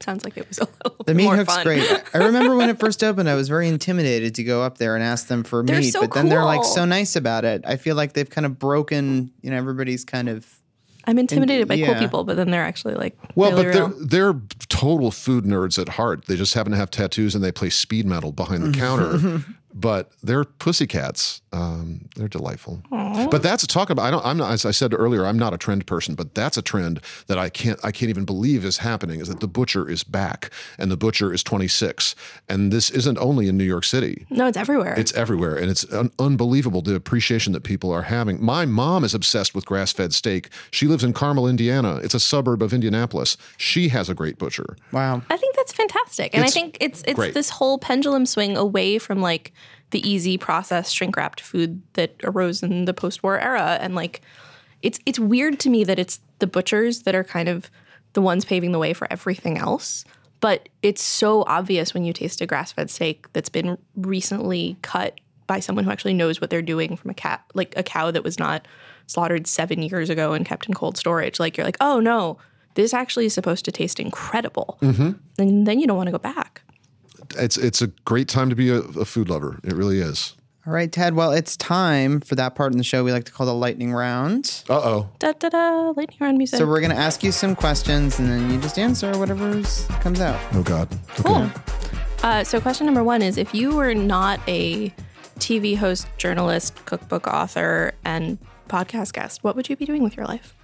sounds like it was a little the bit meat more hook's fun. great. I remember when it first opened, I was very intimidated to go up there and ask them for They're meat, so but then they're like so nice about it. I feel like they've kind of broken, you know, everybody's kind of I'm intimidated by cool people, but then they're actually like Well, really but they're real. they're total food nerds at heart. They just happen to have tattoos and they play speed metal behind the mm-hmm. counter. but they're pussycats. Um, they're delightful. But that's a talk about. I don't. I'm not. As I said earlier, I'm not a trend person. But that's a trend that I can't. I can't even believe is happening. Is that the butcher is back and the butcher is 26, and this isn't only in New York City. No, it's everywhere. It's everywhere, and it's un- unbelievable the appreciation that people are having. My mom is obsessed with grass-fed steak. She lives in Carmel, Indiana. It's a suburb of Indianapolis. She has a great butcher. wow. I think that's fantastic. And It's I think it's it's great. this whole pendulum swing away from like the easy processed shrink wrapped food that arose in the post war era. And like it's it's weird to me that it's the butchers that are kind of the ones paving the way for everything else. But it's so obvious when you taste a grass fed steak that's been recently cut by someone who actually knows what they're doing from a cat like a cow that was not slaughtered seven years ago and kept in cold storage. Like you're like, oh no, this actually is supposed to taste incredible. Mm-hmm. And then you don't want to go back. It's it's a great time to be a, a food lover. It really is. All All right, Ted. Well, it's time for that part in the show we like to call the lightning round. Uh oh. Da da da. Lightning round music. So we're going to ask you some questions and then you just answer whatever comes out. Oh God. cool. Uh, so question number one is: If you were not a TV host, journalist, cookbook author, and podcast guest, what would you be doing with your life?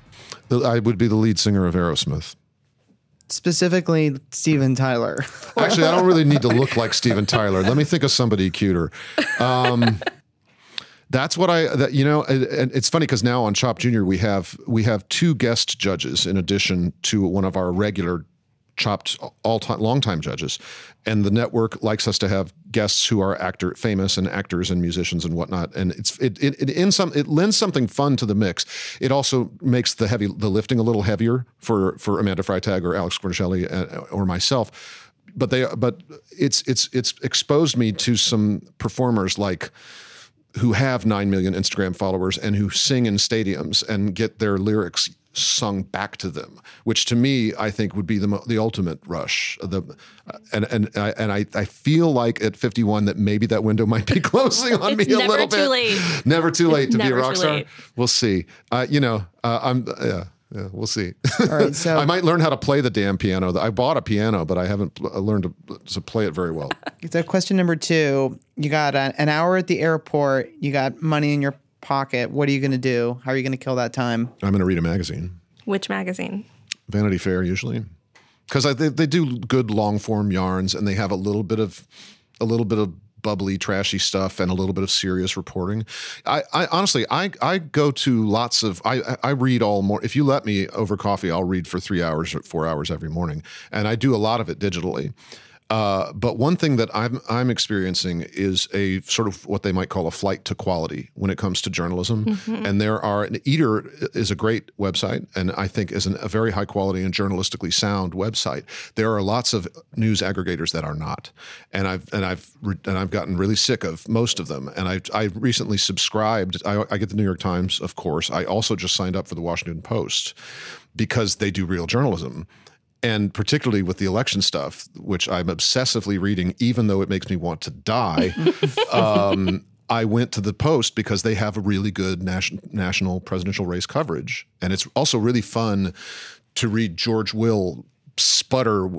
I would be the lead singer of Aerosmith. Specifically, Steven Tyler. Actually, I don't really need to look like Steven Tyler. Let me think of somebody cuter. Um, that's what I, that, you know, and, it's funny because now on Chopped Junior we have we have two guest judges in addition to one of our regular chopped all time long time judges. And the network likes us to have guests who are actor famous and actors and musicians and whatnot. And it's it it, it in some it lends something fun to the mix. It also makes the heavy the lifting a little heavier for for amanda freitag or alex Guarnaschelli uh, or myself. But they but it's it's it's exposed me to some performers like who have 9 million Instagram followers and who sing in stadiums and get their lyrics sung back to them, which to me I think would be the the ultimate rush. The and and I, and I, I feel like at 51 that maybe that window might be closing on It's me a never little too bit. late. Never too late to be a rock star. We'll see. Uh, you know, uh, I'm yeah. Yeah, we'll see. All right, so I might learn how to play the damn piano. I bought a piano, but I haven't learned to, to play it very well. So, question number two you got an, an hour at the airport, you got money in your pocket. What are you going to do? How are you going to kill that time? I'm going to read a magazine. Which magazine? Vanity Fair usually, because they, they do good long form yarns and they have a little bit of a little bit of bubbly, trashy stuff and a little bit of serious reporting. I, I honestly, I I go to lots of I I read all more. If you let me over coffee, I'll read for three hours or four hours every morning, and I do a lot of it digitally. Uh, but one thing that I'm I'm experiencing is a sort of what they might call a flight to quality when it comes to journalism. And there are an Eater is a great website, and I think is an, a very high quality and journalistically sound website. There are lots of news aggregators that are not, and I've and I've and I've gotten really sick of most of them. And I I recently subscribed. I, I get the New York Times, of course. I also just signed up for the Washington Post because they do real journalism and particularly with the election stuff, which I'm obsessively reading, even though it makes me want to die. um, I went to the Post because they have a really good national national presidential race coverage, and it's also really fun to read George Will sputter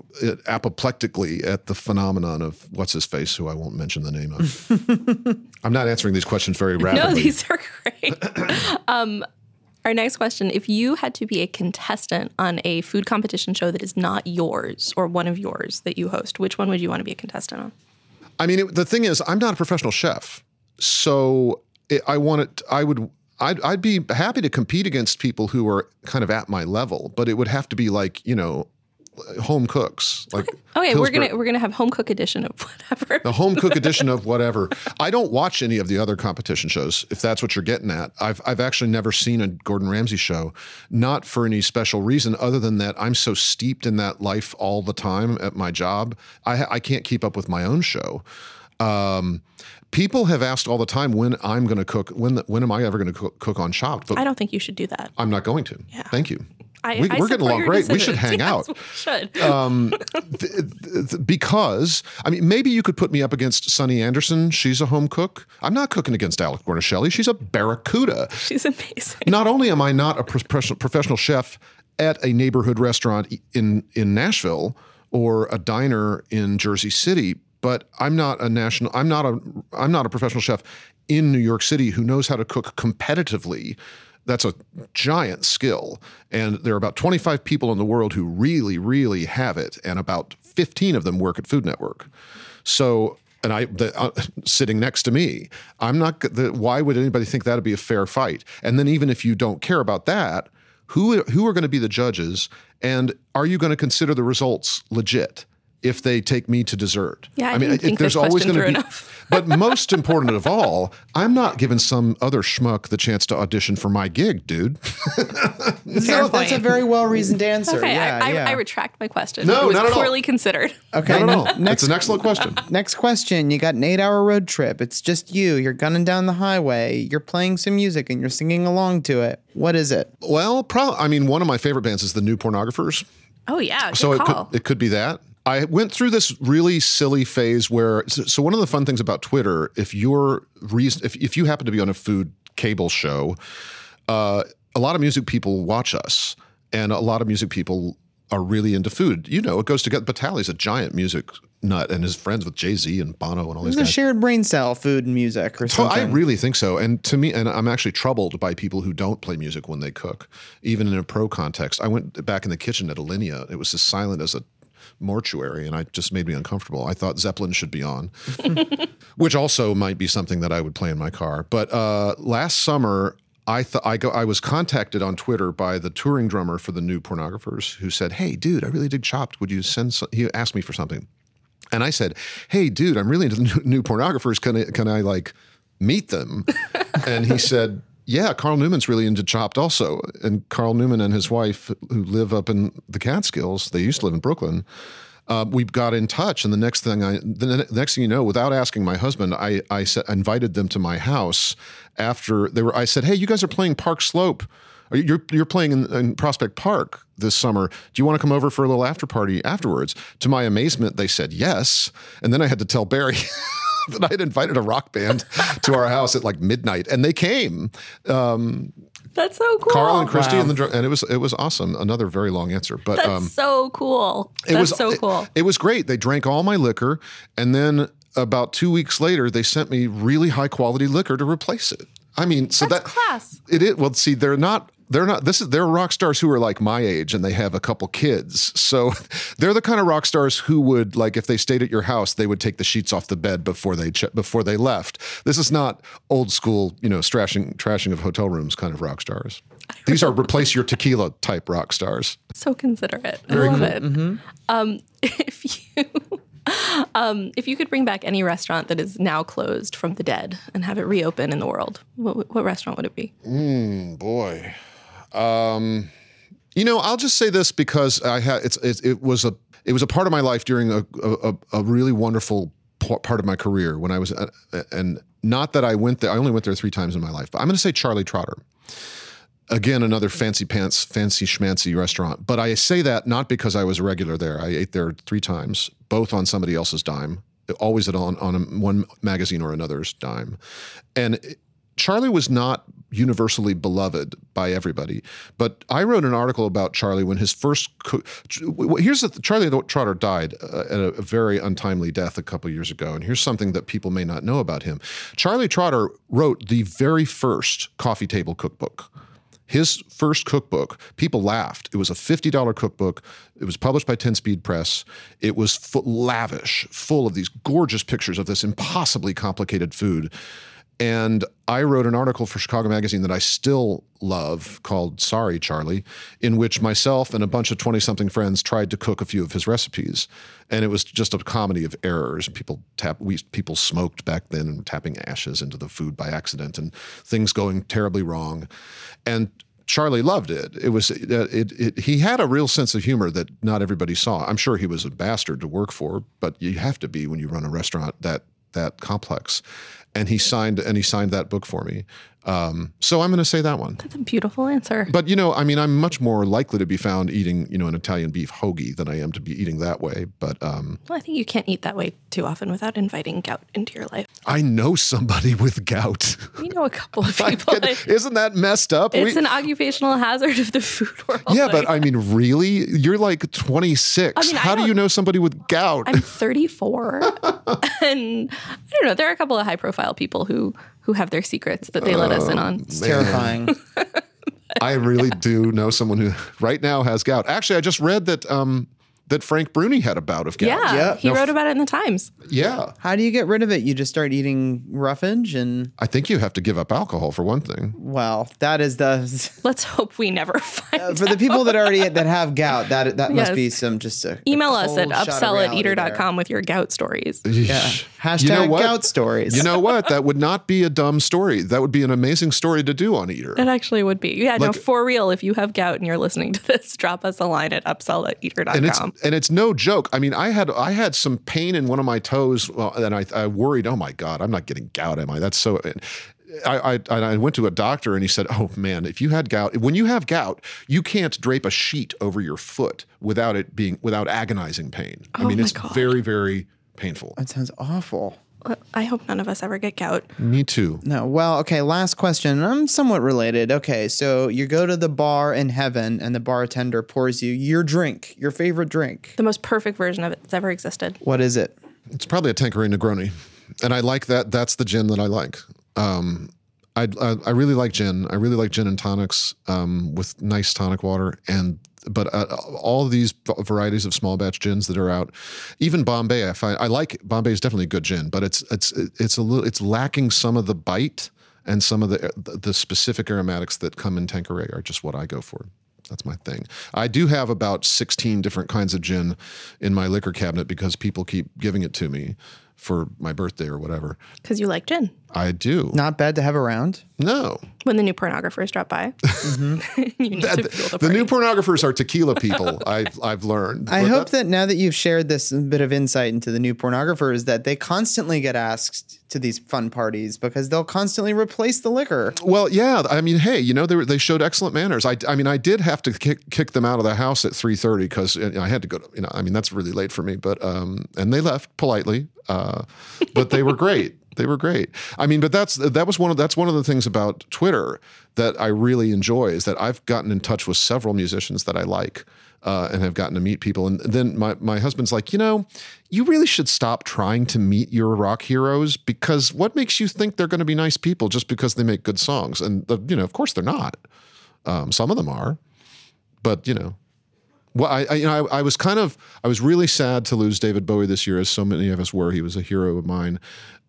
apoplectically at the phenomenon of what's his face, who I won't mention the name of. I'm not answering these questions very rapidly. No, these are great. um, our next question: If you had to be a contestant on a food competition show that is not yours or one of yours that you host, which one would you want to be a contestant on? I mean, it, the thing is, I'm not a professional chef, so it, I want it. I would. I'd, I'd be happy to compete against people who are kind of at my level, but it would have to be like you know, home cooks. Like Okay, we're gonna we're gonna have home cook edition of whatever. the home cook edition of whatever. I don't watch any of the other competition shows, if that's what you're getting at. I've I've actually never seen a Gordon Ramsay show, not for any special reason other than that I'm so steeped in that life all the time at my job. I I can't keep up with my own show. Um, people have asked all the time when I'm going to cook. When when am I ever going to cook, cook on Chopped? But I don't think you should do that. I'm not going to. Yeah. Thank you. I, we, we're getting along great. We should hang Yes, out. we should. Um, th- th- because I mean, maybe you could put me up against Sunny Anderson. She's a home cook. I'm not cooking against Alex Guarnaschelli. She's a barracuda. She's amazing. Not only am I not a professional professional chef at a neighborhood restaurant in in Nashville or a diner in Jersey City, but I'm not a national. I'm not a. I'm not a professional chef in New York City who knows how to cook competitively. That's a giant skill. And there are about 25 people in the world who really, really have it. And about 15 of them work at Food Network. So, and I, the, uh, sitting next to me, I'm not, the, why would anybody think that'd be a fair fight? And then even if you don't care about that, who, who are going to be the judges? And are you going to consider the results legit? If they take me to dessert, Yeah, I didn't think there's always going to be. enough. but most important of all, I'm not giving some other schmuck the chance to audition for my gig, dude. So that's a very well reasoned answer. Okay, yeah, I, I, yeah. I retract my question. No, it was not at all. poorly considered. okay. Not at all. Next, It's an excellent question. next question. You got an eight hour road trip. It's just you. You're gunning down the highway. You're playing some music and you're singing along to it. What is it? Well, pro- I mean, one of my favorite bands is the New Pornographers. Oh yeah, good So it could, it could be that. I went through this really silly phase where so, one of the fun things about Twitter, if you're reason, if if you happen to be on a food cable show, uh, a lot of music people watch us, and a lot of music people are really into food. You know, it goes together. Batali's a giant music nut and is friends with Jay Z and Bono and all these It's a shared brain cell, food and music, or So I really think so. And to me, and I'm actually troubled by people who don't play music when they cook, even in a pro context. I went back in the kitchen at Alinea. It was as silent as a mortuary, and I just made me uncomfortable. I thought Zeppelin should be on, which also might be something that I would play in my car. But uh, last summer, I thought I go. I was contacted on Twitter by the touring drummer for the new Pornographers, who said, "Hey, dude, I really dig Chopped. Would you send?" Some? He asked me for something. And I said, "Hey, dude, I'm really into the new, new pornographers. Can I can I like meet them?" and he said, "Yeah, Carl Newman's really into Chopped also." And Carl Newman and his wife, who live up in the Catskills, they used to live in Brooklyn. Uh, we got in touch, and the next thing I, the next thing you know, without asking my husband, I I sa- invited them to my house after they were. I said, "Hey, you guys are playing Park Slope." You- You're you're playing in, in Prospect Park this summer. Do you want to come over for a little after party afterwards? To my amazement, they said yes, and then I had to tell Barry that I had invited a rock band to our house at like midnight, and they came. Um, That's so cool. Carl and Christy Wow. and the dr- and it was it was awesome. Another very long answer, but That's um, so cool. it That's was so it- cool. It, was great. They drank all my liquor, and then about two weeks later, they sent me really high quality liquor to replace it. I mean, so That's that class. it is. Well, see, they're not. They're not. This is. They're rock stars who are like my age, and they have a couple kids. So they're the kind of rock stars who would like if they stayed at your house, they would take the sheets off the bed before they ch- before they left. This is not old school, you know, trashing trashing of hotel rooms kind of rock stars. These are replace your tequila type rock stars. So considerate. I love it. Um, if you um, if you could bring back any restaurant that is now closed from the dead and have it reopen in the world, what, what restaurant would it be? boy. Um, you know, I'll just say this because I had it's, it, it was a it was a part of my life during a a, a really wonderful part of my career when I was uh, and not that I went there. I only went there three times in my life, but I'm going to say Charlie Trotter. Again, another fancy pants, fancy schmancy restaurant. But I say that not because I was a regular there. I ate there three times, both on somebody else's dime, always at on on a, one magazine or another's dime, and. it- Charlie was not universally beloved by everybody, but I wrote an article about Charlie when his first. Co- here's the Charlie Trotter died uh, at a very untimely death a couple years ago, and here's something that people may not know about him. Charlie Trotter wrote the very first coffee table cookbook. His first cookbook, people laughed. It was a $50 cookbook. It was published by 10 Speed Press. It was lavish, full of these gorgeous pictures of this impossibly complicated food. And I wrote an article for Chicago Magazine that I still love called Sorry, Charlie, in which myself and a bunch of 20 something friends tried to cook a few of his recipes. And it was just a comedy of errors. People tap, we, people smoked back then and tapping ashes into the food by accident and things going terribly wrong. And Charlie loved it. It was it, it, it, he had a real sense of humor that not everybody saw. I'm sure he was a bastard to work for, but you have to be when you run a restaurant that that complex. And he signed and he signed that book for me. Um, so I'm going to say that one. That's a beautiful answer. But you know, I mean, I'm much more likely to be found eating, you know, an Italian beef hoagie than I am to be eating that way. But um, Well, I think you can't eat that way too often without inviting gout into your life. I know somebody with gout. We know a couple of people. Isn't that messed up? it's We- an occupational hazard of the food world. yeah, but I mean, really, you're like 26. I mean, How do don't- you know somebody with gout? I'm 34, and I don't know. There are a couple of high-profile people who who have their secrets that they let us in on. It's terrifying. I really do know someone who right now has gout. Actually, I just read that um, that Frank Bruni had a bout of gout. Yeah, Yeah. he No, wrote about it in the Times. Yeah. How do you get rid of it? You just start eating roughage, and I think you have to give up alcohol for one thing. well, that is the Let's hope we never find. Uh, for the people that already that have gout. That that must be some just a Email a us at cold shot of upsell at eater.com with your gout stories. Yeah. Hashtag You know what? gout stories. You know what? That would not be a dumb story. That would be an amazing story to do on Eater. It actually would be. Yeah, no, for real. If you have gout and you're listening to this, drop us a line at upsell at eater.com. and it's and it's no joke. I mean, I had I had some pain in one of my toes, well, and I, I worried, oh my god, I'm not getting gout, am I? That's so. I, I I went to a doctor and he said, "Oh man, if you had gout, when you have gout, you can't drape a sheet over your foot without it being without agonizing pain. I Oh mean, it's God. very very painful. That sounds awful. I hope none of us ever get gout. Me too. No, well, okay, last question. I'm somewhat related. Okay, so you go to the bar in heaven and the bartender pours you your drink, your favorite drink. The most perfect version of it that's ever existed. What is it? It's probably a Tanqueray Negroni, and I like that. That's the gin that I like. Um, I, I I really like gin. I really like gin and tonics um, with nice tonic water and. But uh, all these varieties of small batch gins that are out, even Bombay, I find I like Bombay is definitely a good gin, but it's it's it's a little it's lacking some of the bite and some of the the specific aromatics that come in Tanqueray are just what I go for. That's my thing. I do have about 16 different kinds of gin in my liquor cabinet because people keep giving it to me for my birthday or whatever. Because you like gin. I do. Not bad to have around. No. When the new pornographers drop by, you need to fuel the, The new pornographers are tequila people, I've, I've learned. I But hope that- that now that you've shared this bit of insight into the new pornographers, that they constantly get asked to these fun parties because they'll constantly replace the liquor. Well, yeah. I mean, hey, you know, they, were, they showed excellent manners. I, I mean, I did have to kick, kick them out of the house at 3.30 because you know, I had to go to, you know, I mean, that's really late for me. But, um, and they left politely, uh, but they were great. They were great. I mean, but that's that was one of that's one of the things about Twitter that I really enjoy is that I've gotten in touch with several musicians that I like uh, and have gotten to meet people. And then my my husband's like, you know, you really should stop trying to meet your rock heroes because what makes you think they're going to be nice people just because they make good songs? And the, you know, of course they're not. Um, some of them are, but you know, well, I, I you know I, I was kind of I was really sad to lose David Bowie this year, as so many of us were. He was a hero of mine,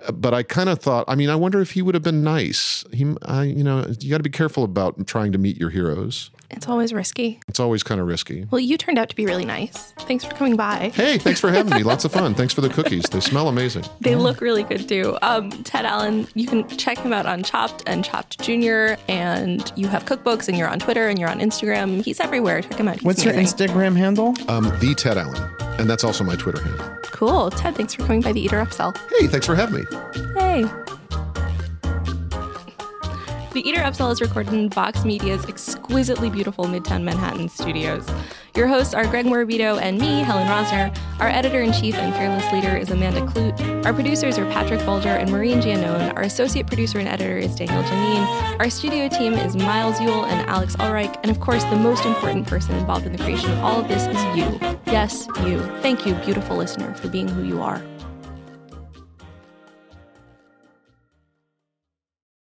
Uh, but I kind of thought, I mean, I wonder if he would have been nice. He, I, you know, you got to be careful about trying to meet your heroes. It's always risky. It's always kind of risky. Well, you turned out to be really nice. Thanks for coming by. Hey, thanks for having me. Lots of fun. Thanks for the cookies. They smell amazing. They look really good too. Um, Ted Allen, you can check him out on Chopped and Chopped Junior, and you have cookbooks, and you're on Twitter, and you're on Instagram. He's everywhere. Check him out. He's What's your. Instagram handle? Um, the Ted Allen, and that's also my Twitter handle. Cool. Ted, thanks for coming by the Eater Upsell. Hey, thanks for having me. Hey. The Eater Upsell is recorded in Vox Media's exquisitely beautiful Midtown Manhattan studios. Your hosts are Greg Morabito and me, Helen Rosner. Our editor in chief and fearless leader is Amanda Kludt. Our producers are Patrick Folger and Maureen Giannone. Our associate producer and editor is Daniel Janine. Our studio team is Miles Yule and Alex Ulreich. And of course, the most important person involved in the creation of all of this is you. Yes, you. Thank you, beautiful listener, for being who you are.